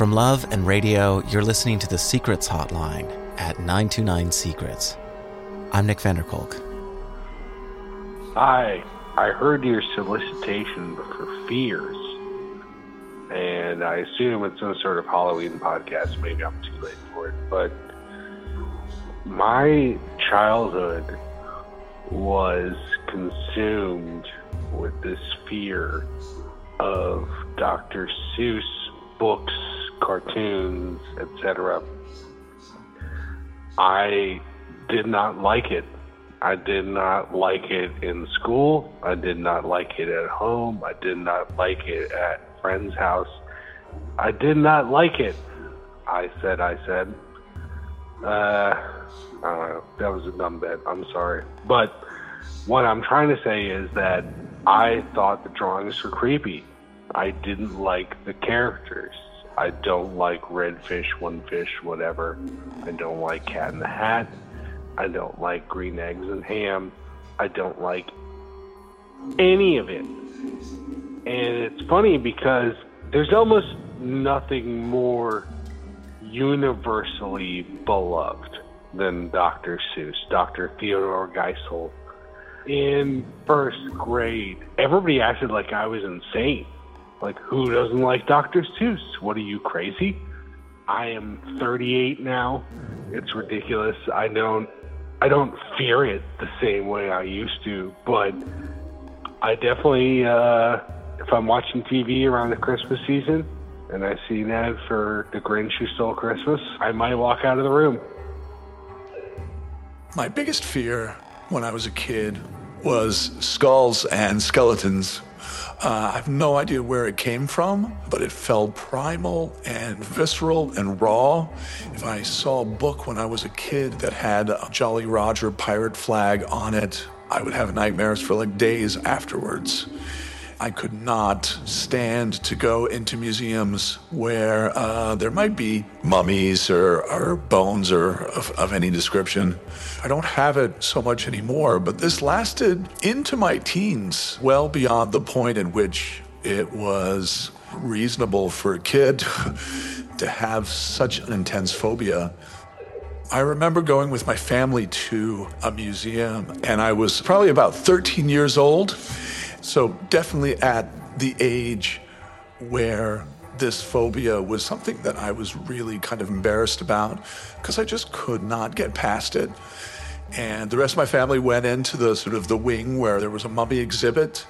From love and radio, you're listening to the Secrets Hotline at 929 Secrets. I'm Nick Vanderkolk. Hi, I heard your solicitation for fears, and I assume it's some sort of Halloween podcast. Maybe I'm too late for it, but my childhood was consumed with this fear of Dr. Seuss books cartoons, etc. I did not like it. I did not like it in school. I did not like it at home. I did not like it at friend's house. I did not like it. I said, I said. Uh, I don't know. That was a dumb bet. I'm sorry. But what I'm trying to say is that I thought the drawings were creepy. I didn't like the characters. I don't like red fish, one fish, whatever. I don't like cat in the hat. I don't like green eggs and ham. I don't like any of it. And it's funny because there's almost nothing more universally beloved than Dr. Seuss, Dr. Theodore Geisel. In first grade, everybody acted like I was insane. Like, who doesn't like Dr. Seuss? What are you, crazy? I am 38 now. It's ridiculous. I don't I don't fear it the same way I used to, but I definitely uh if I'm watching TV around the Christmas season and I see ad for The Grinch Who Stole Christmas, I might walk out of the room. My biggest fear when I was a kid was skulls and skeletons uh, I have no idea where it came from, but it felt primal and visceral and raw. If I saw a book when I was a kid that had a Jolly Roger pirate flag on it, I would have nightmares for like days afterwards. I could not stand to go into museums where uh, there might be mummies or, or bones or of, of any description. I don't have it so much anymore, but this lasted into my teens, well beyond the point at which it was reasonable for a kid to have such an intense phobia. I remember going with my family to a museum, and I was probably about 13 years old. So, definitely at the age where this phobia was something that I was really kind of embarrassed about because I just could not get past it. And the rest of my family went into the sort of the wing where there was a mummy exhibit.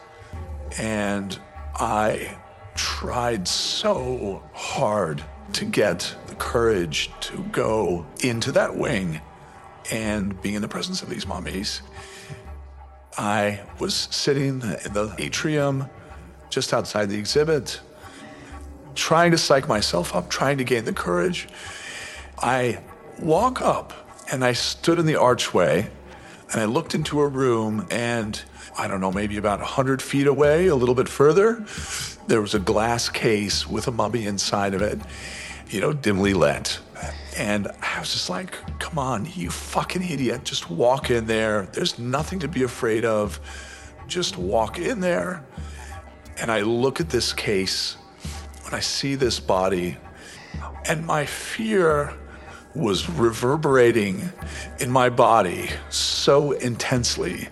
And I tried so hard to get the courage to go into that wing and be in the presence of these mummies. I was sitting in the atrium just outside the exhibit, trying to psych myself up, trying to gain the courage. I walk up and I stood in the archway and I looked into a room and I don't know, maybe about 100 feet away, a little bit further, there was a glass case with a mummy inside of it, you know, dimly lit. And I was just like, come on, you fucking idiot. Just walk in there. There's nothing to be afraid of. Just walk in there. And I look at this case and I see this body, and my fear was reverberating in my body so intensely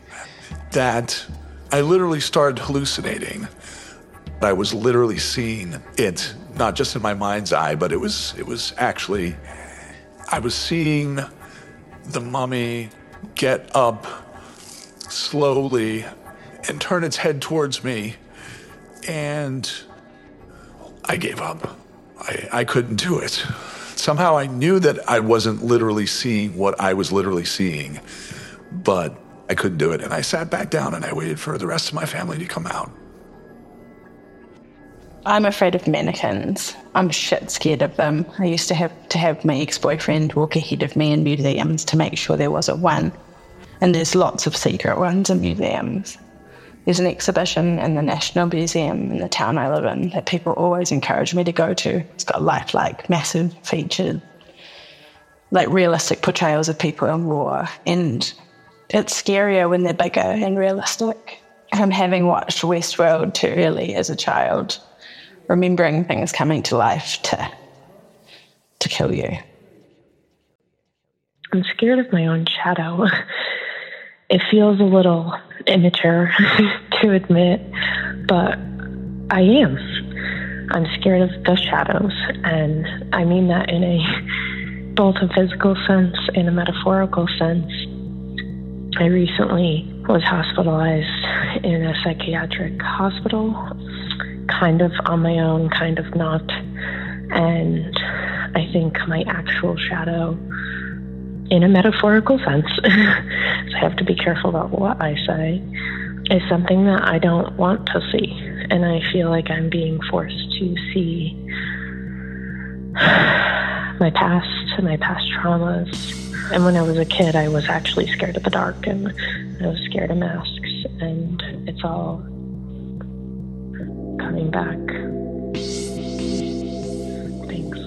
that I literally started hallucinating. I was literally seeing it, not just in my mind's eye, but it was it was actually I was seeing the mummy get up slowly and turn its head towards me. And I gave up. I, I couldn't do it. Somehow I knew that I wasn't literally seeing what I was literally seeing, but I couldn't do it. And I sat back down and I waited for the rest of my family to come out. I'm afraid of mannequins. I'm shit scared of them. I used to have to have my ex-boyfriend walk ahead of me in museums to make sure there wasn't one. And there's lots of secret ones in museums. There's an exhibition in the National Museum in the town I live in that people always encourage me to go to. It's got lifelike, massive features, like realistic portrayals of people in war. And it's scarier when they're bigger and realistic. I'm having watched Westworld too early as a child remembering things coming to life to to kill you? I'm scared of my own shadow. It feels a little immature to admit, but I am. I'm scared of the shadows, and I mean that in a both a physical sense and a metaphorical sense. I recently was hospitalized in a psychiatric hospital, kind of on my own, kind of not. And I think my actual shadow, in a metaphorical sense, so I have to be careful about what I say, is something that I don't want to see. And I feel like I'm being forced to see my past, my past traumas. And when I was a kid, I was actually scared of the dark and I was scared of masks. And it's all coming back. Thanks.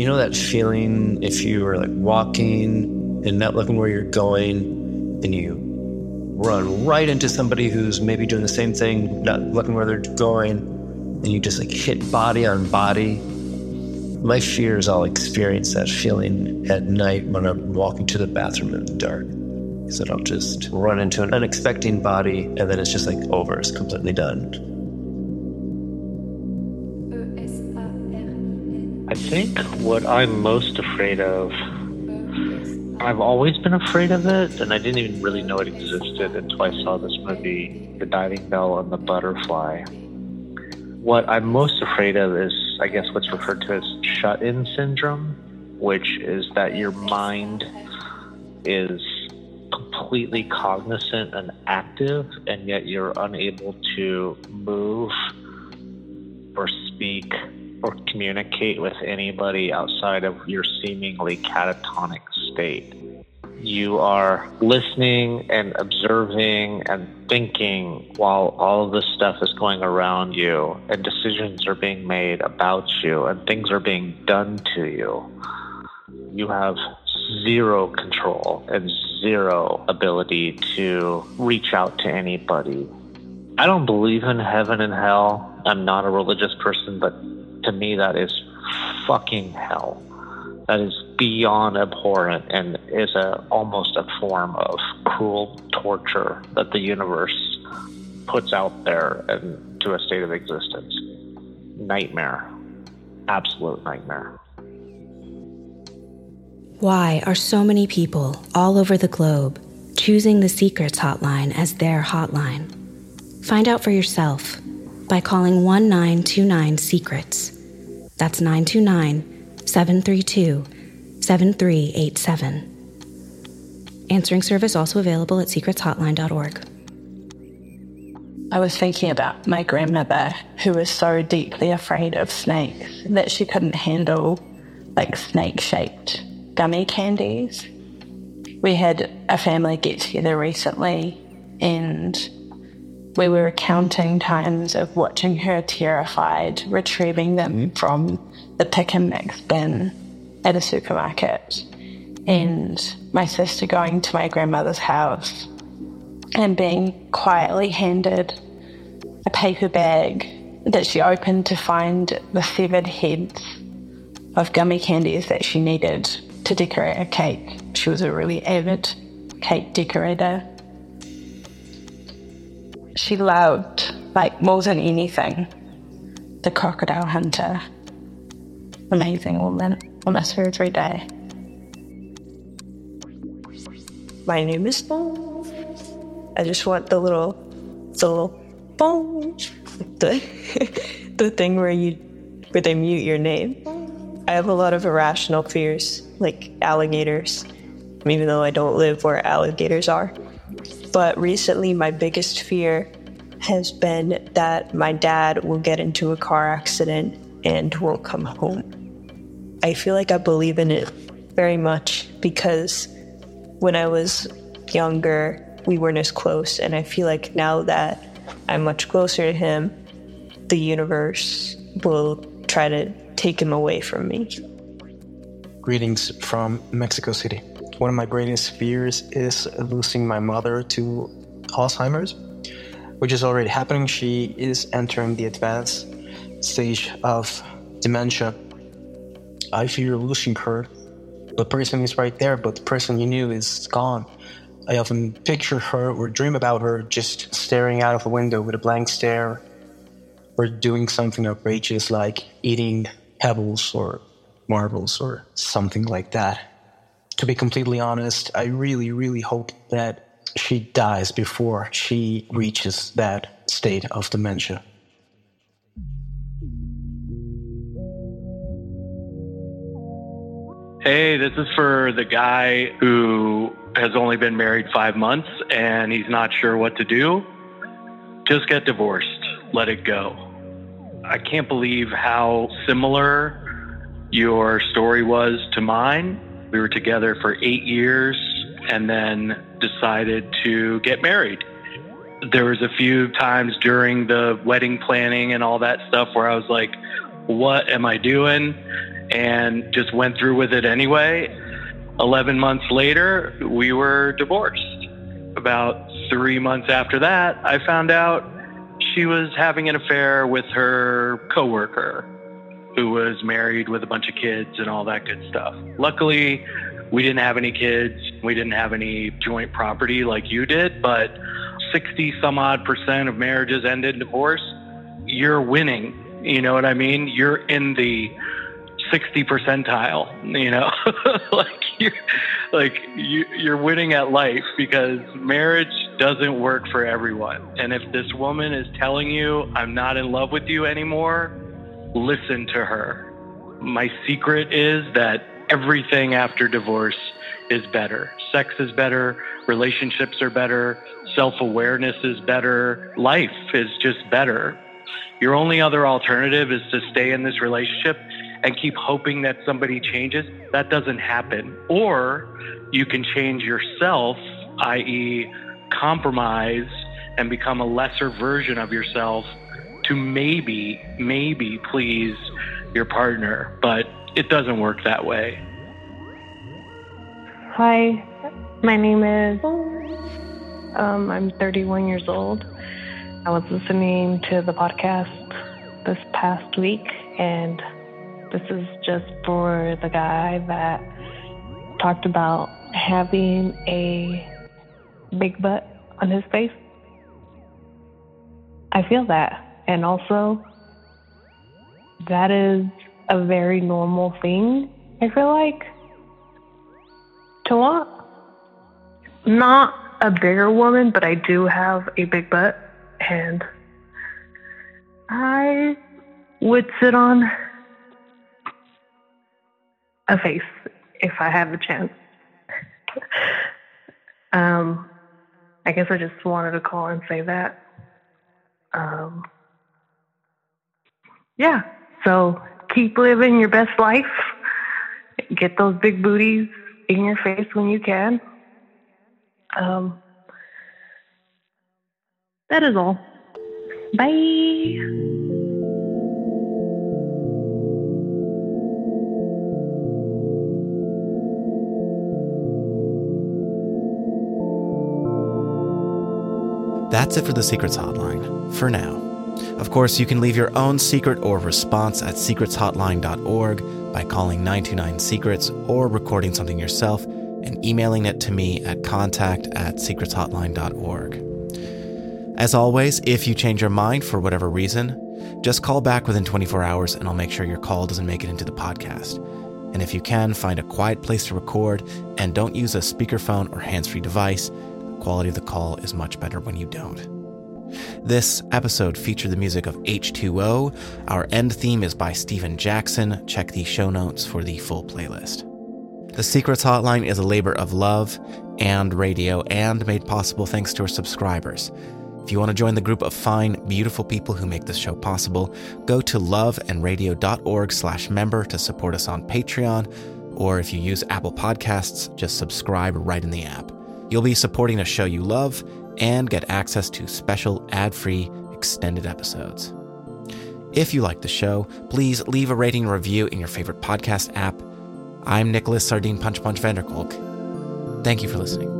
You know that feeling if you were like walking and not looking where you're going, and you run right into somebody who's maybe doing the same thing, not looking where they're going, and you just like hit body on body. My fear is I'll experience that feeling at night when I'm walking to the bathroom in the dark. Is that I'll just run into an unexpected body and then it's just like over, it's completely done. I think what I'm most afraid of, I've always been afraid of it, and I didn't even really know it existed until I saw this movie, The Diving Bell and the Butterfly. What I'm most afraid of is, I guess, what's referred to as shut in syndrome, which is that your mind is completely cognizant and active, and yet you're unable to move or speak or communicate with anybody outside of your seemingly catatonic state. You are listening and observing and thinking while all of this stuff is going around you, and decisions are being made about you, and things are being done to you. You have zero control and zero ability to reach out to anybody. I don't believe in heaven and hell. I'm not a religious person, but to me, that is fucking hell. That is beyond abhorrent and is a almost a form of cruel torture that the universe puts out there and to a state of existence. Nightmare. Absolute nightmare. Why are so many people all over the globe choosing the Secrets Hotline as their hotline? Find out for yourself by calling 1929 Secrets. That's 929 732 7387. Answering service also available at secretshotline.org. I was thinking about my grandmother, who was so deeply afraid of snakes that she couldn't handle like snake shaped gummy candies. We had a family get together recently and we were counting times of watching her terrified retrieving them mm-hmm. from the pick and mix bin at a supermarket. And my sister going to my grandmother's house and being quietly handed a paper bag that she opened to find the severed heads of gummy candies that she needed to decorate a cake. She was a really avid cake decorator. She loved, like more than anything, the crocodile hunter. Amazing woman. I miss her every day. My name is Bones. I just want the little, the little Bones, the the thing where you, where they mute your name. I have a lot of irrational fears, like alligators, even though I don't live where alligators are. But recently, my biggest fear has been that my dad will get into a car accident and won't come home. I feel like I believe in it very much because when I was younger, we weren't as close. And I feel like now that I'm much closer to him, the universe will try to take him away from me. Greetings from Mexico City. One of my greatest fears is losing my mother to Alzheimer's, which is already happening. She is entering the advanced stage of dementia. I fear losing her. The person is right there, but the person you knew is gone. I often picture her or dream about her just staring out of a window with a blank stare, or doing something outrageous like eating pebbles or marbles or something like that. To be completely honest, I really, really hope that she dies before she reaches that state of dementia. Hey, this is for the guy who has only been married five months and he's not sure what to do. Just get divorced. Let it go. I can't believe how similar your story was to mine. We were together for eight years and then decided to get married. There was a few times during the wedding planning and all that stuff where I was like, what am I doing? and just went through with it anyway. 11 months later, we were divorced. About three months after that, I found out she was having an affair with her coworker who was married with a bunch of kids and all that good stuff. Luckily, we didn't have any kids. We didn't have any joint property like you did, but 60 some odd percent of marriages end in divorce. You're winning. You know what I mean? You're in the 60 percentile, you know, like you're, like you, you're winning at life because marriage doesn't work for everyone. And if this woman is telling you, I'm not in love with you anymore, listen to her. My secret is that everything after divorce is better. Sex is better, relationships are better, self awareness is better, life is just better. Your only other alternative is to stay in this relationship and keep hoping that somebody changes, that doesn't happen. Or you can change yourself, i.e., compromise and become a lesser version of yourself to maybe, maybe please your partner. But it doesn't work that way. Hi, my name is. Um, I'm 31 years old. I was listening to the podcast this past week and this is just for the guy that talked about having a big butt on his face. I feel that. And also, that is a very normal thing, I feel like, to want. Not a bigger woman, but I do have a big butt. And I would sit on a face if I have the chance. um, I guess I just wanted to call and say that. Um, yeah, so keep living your best life. Get those big booties in your face when you can. Um, that is all. Bye. That's it for the Secrets Hotline, for now. Of course, you can leave your own secret or response at secretshotline.org by calling 929 Secrets or recording something yourself and emailing it to me at contact at secretshotline.org. As always, if you change your mind for whatever reason, just call back within 24 hours and I'll make sure your call doesn't make it into the podcast. And if you can, find a quiet place to record and don't use a speakerphone or hands free device quality of the call is much better when you don't. This episode featured the music of H2O. Our end theme is by Stephen Jackson. Check the show notes for the full playlist. The Secrets Hotline is a labor of love and radio and made possible thanks to our subscribers. If you want to join the group of fine, beautiful people who make this show possible, go to loveandradio.org slash member to support us on Patreon, or if you use Apple Podcasts, just subscribe right in the app. You'll be supporting a show you love and get access to special ad free extended episodes. If you like the show, please leave a rating and review in your favorite podcast app. I'm Nicholas Sardine Punch Punch Vanderkolk. Thank you for listening.